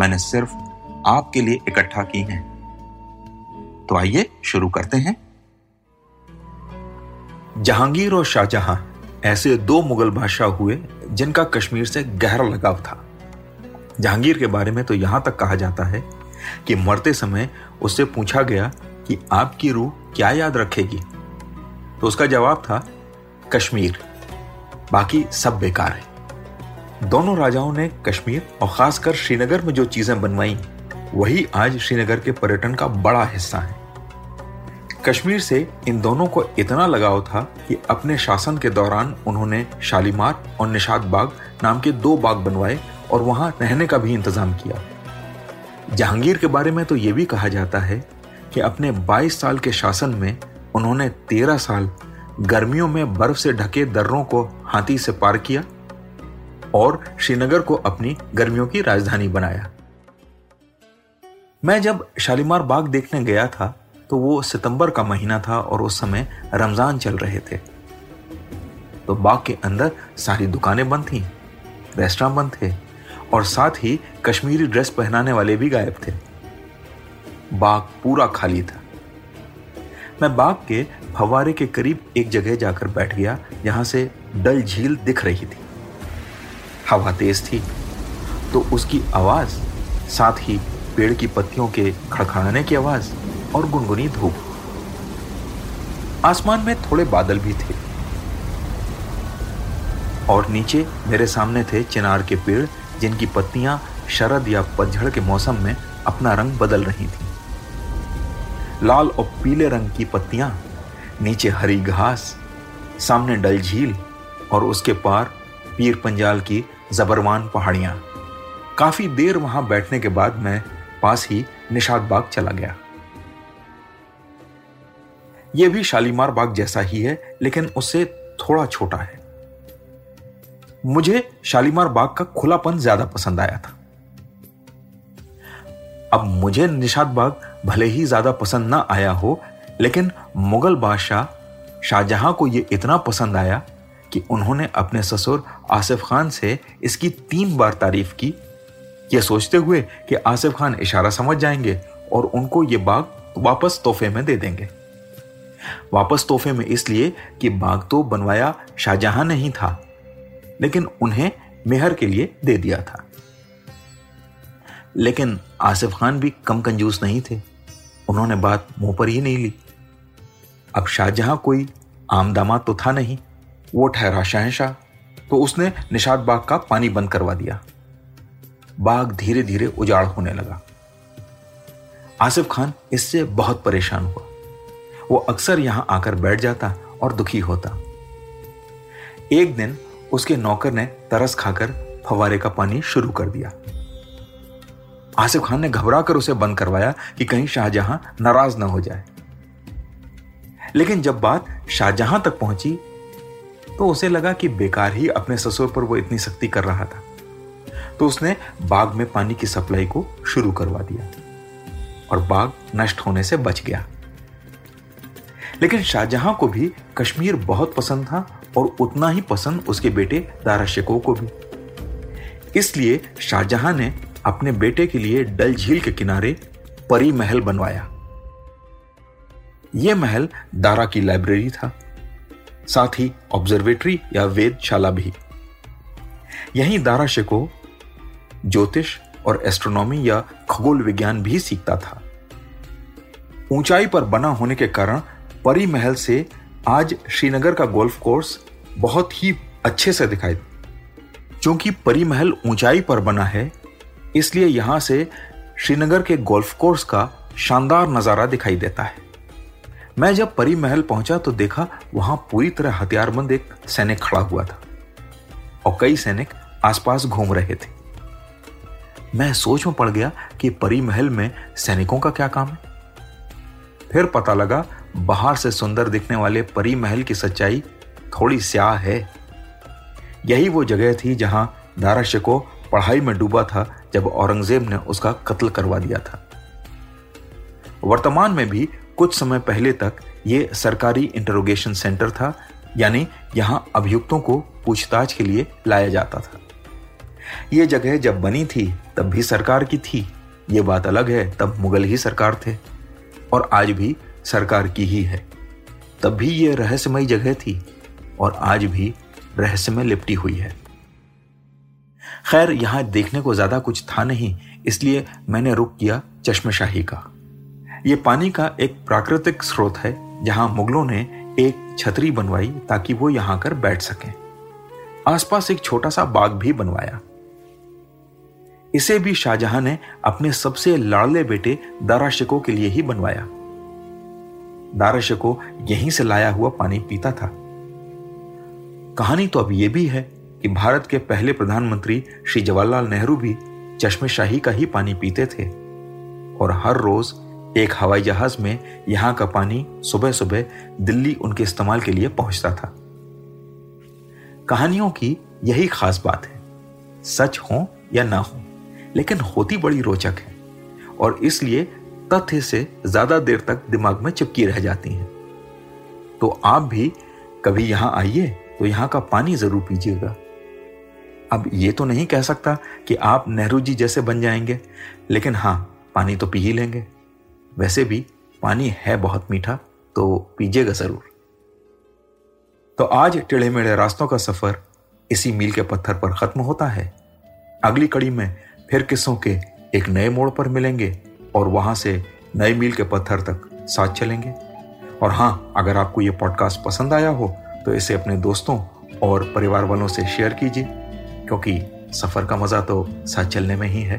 मैंने सिर्फ़ आपके लिए इकट्ठा की हैं। तो आइए शुरू करते हैं। जहांगीर और शाहजहां ऐसे दो मुगल बादशाह हुए, जिनका कश्मीर से गहरा लगाव था। जहांगीर के बारे में तो यहाँ तक कहा जाता है कि मरते समय उससे पूछा गया कि आपकी रूह क्या याद रखेगी? तो उसका जवाब था, कश्मीर। बाकी सब बेकार है। दोनों राजाओं ने कश्मीर और खासकर श्रीनगर में जो चीज़ें बनवाई, वही आज श्रीनगर के पर्यटन का बड़ा हिस्सा है। कश्मीर से इन दोनों को इतना लगाव था कि अपने शासन के दौरान उन्होंने शालीमार और निषाद बाग नाम के दो बाग बनवाए और वहाँ रहने का भी इंतज़ाम किया। जहांगीर के बारे में तो यह भी कहा जाता है कि अपने 22 साल के शासन में उन्होंने 13 साल गर्मियों में बर्फ़ से ढके दर्रों को हाथी से पार किया और श्रीनगर को अपनी गर्मियों की राजधानी बनाया। मैं जब शालीमार बाग देखने गया था तो वो सितंबर का महीना था और उस समय रमज़ान चल रहे थे। तो बाग के अंदर सारी दुकानें बंद थीं, रेस्टोरेंट बंद थे और साथ ही कश्मीरी ड्रेस पहनाने वाले भी गायब थे। बाग पूरा खाली था। मैं बाग के फवारे के करीब एक जगह जाकर बैठ गया, जहाँ से डल झील दिख रही थी। हवा तेज थी। तो उसकी आवाज़, साथ ही पेड़ की पत्तियों के खड़खड़ाने की आवाज़ और गुनगुनी धूप। आसमान में थोड़े बादल भी थे। और नीचे मेरे सामने थे चिनार के पेड़, जिनकी पत्तियाँ शरद या पतझड़ के मौसम में अपना रंग बदल रही थी। लाल और पीले रंग की पत्तियाँ, नीचे हरी घास, सामने डल झील और उसके पार पीर पंजाल की जबरवान पहाड़ियाँ। काफ़ी देर वहाँ बैठने के बाद मैं पास ही निषाद बाग चला गया। यह भी शालीमार बाग जैसा ही है, लेकिन उससे थोड़ा छोटा है। मुझे शालीमार बाग का खुलापन ज़्यादा पसंद आया था। अब मुझे निषाद बाग भले ही ज़्यादा पसंद ना आया हो, लेकिन मुगल बादशाह शाहजहां को यह इतना पसंद आया कि उन्होंने अपने ससुर आसिफ खान से इसकी तीन बार तारीफ़ की। यह सोचते हुए कि आसिफ खान इशारा समझ जाएँगे और उनको यह बाग वापस तोहफे में दे देंगे। वापस तोहफे में इसलिए कि बाग तो बनवाया शाहजहां नहीं था, लेकिन उन्हें मेहर के लिए दे दिया था। लेकिन आसिफ खान भी कम कंजूस नहीं थे। उन्होंने बात मुँह पर ही नहीं ली। अब शाहजहां कोई आम दामाद तो था नहीं। वो ठहरा शहनशाह। तो उसने निषाद बाग का पानी बंद करवा दिया। बाग धीरे धीरे उजाड़ होने लगा। आसिफ खान इससे बहुत परेशान हुआ। वो अक्सर यहाँ आकर बैठ जाता और दुखी होता। एक दिन उसके नौकर ने तरस खाकर फवारे का पानी शुरू कर दिया। आसिफ खान ने घबरा कर उसे बंद करवाया कि कहीं शाहजहां नाराज़ ना हो जाए। लेकिन जब बात शाहजहां तक पहुँची तो उसे लगा कि बेकार ही अपने ससुर पर वो इतनी सख्ती कर रहा था। तो उसने बाग में पानी की सप्लाई को शुरू करवा दिया और बाग नष्ट होने से बच गया। लेकिन शाहजहां को भी कश्मीर बहुत पसंद था और उतना ही पसंद उसके बेटे दारा शिको को भी। इसलिए शाहजहां ने अपने बेटे के लिए डल झील के किनारे परी महल बनवाया। यह महल दारा की लाइब्रेरी था। साथ ही ऑब्जर्वेटरी या वेदशाला भी। यहीं दारा शिको ज्योतिष और एस्ट्रोनॉमी या खगोल विज्ञान भी सीखता था। ऊंचाई पर बना होने के कारण परी महल से आज श्रीनगर का गोल्फ कोर्स बहुत ही अच्छे से दिखाई क्योंकि परी महल ऊंचाई पर बना है, इसलिए यहाँ से श्रीनगर के गोल्फ कोर्स का शानदार नज़ारा दिखाई देता है। मैं जब परी महल पहुँचा तो देखा वहाँ पूरी तरह हथियारबंद एक सैनिक खड़ा हुआ था और कई सैनिक आसपास घूम रहे थे। मैं सोच में पड़ गया कि परी महल में सैनिकों का क्या काम है। फिर पता लगा बाहर से सुंदर दिखने वाले परी महल की सच्चाई थोड़ी स्याह है। यही वो जगह थी जहाँ दारा शिको पढ़ाई में डूबा था जब औरंगज़ेब ने उसका कत्ल करवा दिया था। वर्तमान में भी कुछ समय पहले तक ये सरकारी इंटरोगेशन सेंटर था, यानी यहाँ अभियुक्तों को पूछताछ के लिए लाया जाता था। ये जगह जब बनी थी, तब भी सरकार की थी। ये बात अलग है, तब मुगल ही सरकार थे, और आज भी सरकार की ही है। तब भी ये रहस्यमयी जगह थी, और आज भी रहस्यमय लिपटी हुई है। खैर, यहाँ देखने को ज़्यादा कुछ था नहीं, इसलिए मैंने रुक किया चश्मशाही का। यह पानी का एक प्राकृतिक स्रोत है, जहाँ मुगलों ने एक छतरी बनवाई ताकि वो यहाँ कर बैठ सकें। आसपास एक छोटा सा बाग भी बनवाया। इसे भी शाहजहां ने अपने सबसे लाड़ले बेटे दारा शिको के लिए ही बनवाया। दारा शिको यहीं से लाया हुआ पानी पीता था। कहानी तो अब यह भी है कि भारत के पहले प्रधानमंत्री श्री जवाहरलाल नेहरू भी चश्मे शाही का ही पानी पीते थे और हर रोज एक हवाई जहाज़ में यहाँ का पानी सुबह सुबह दिल्ली उनके इस्तेमाल के लिए पहुँचता था। कहानियों की यही खास बात है, सच हो या ना हो, लेकिन होती बड़ी रोचक है और इसलिए तथ्य से ज़्यादा देर तक दिमाग में चिपकी रह जाती हैं। तो आप भी कभी यहाँ आइए तो यहाँ का पानी ज़रूर पीजिएगा। अब ये तो नहीं कह सकता कि आप नेहरू जी जैसे बन जाएँगे, लेकिन हाँ पानी तो पी ही लेंगे। वैसे भी पानी है बहुत मीठा तो पीजिएगा ज़रूर। तो आज टेढ़े मेढ़े रास्तों का सफ़र इसी मील के पत्थर पर खत्म होता है। अगली कड़ी में फिर किस्सों के एक नए मोड़ पर मिलेंगे और वहाँ से नए मील के पत्थर तक साथ चलेंगे। और हाँ अगर आपको ये पॉडकास्ट पसंद आया हो तो इसे अपने दोस्तों और परिवार वालों से शेयर कीजिए, क्योंकि सफ़र का मज़ा तो साथ चलने में ही है।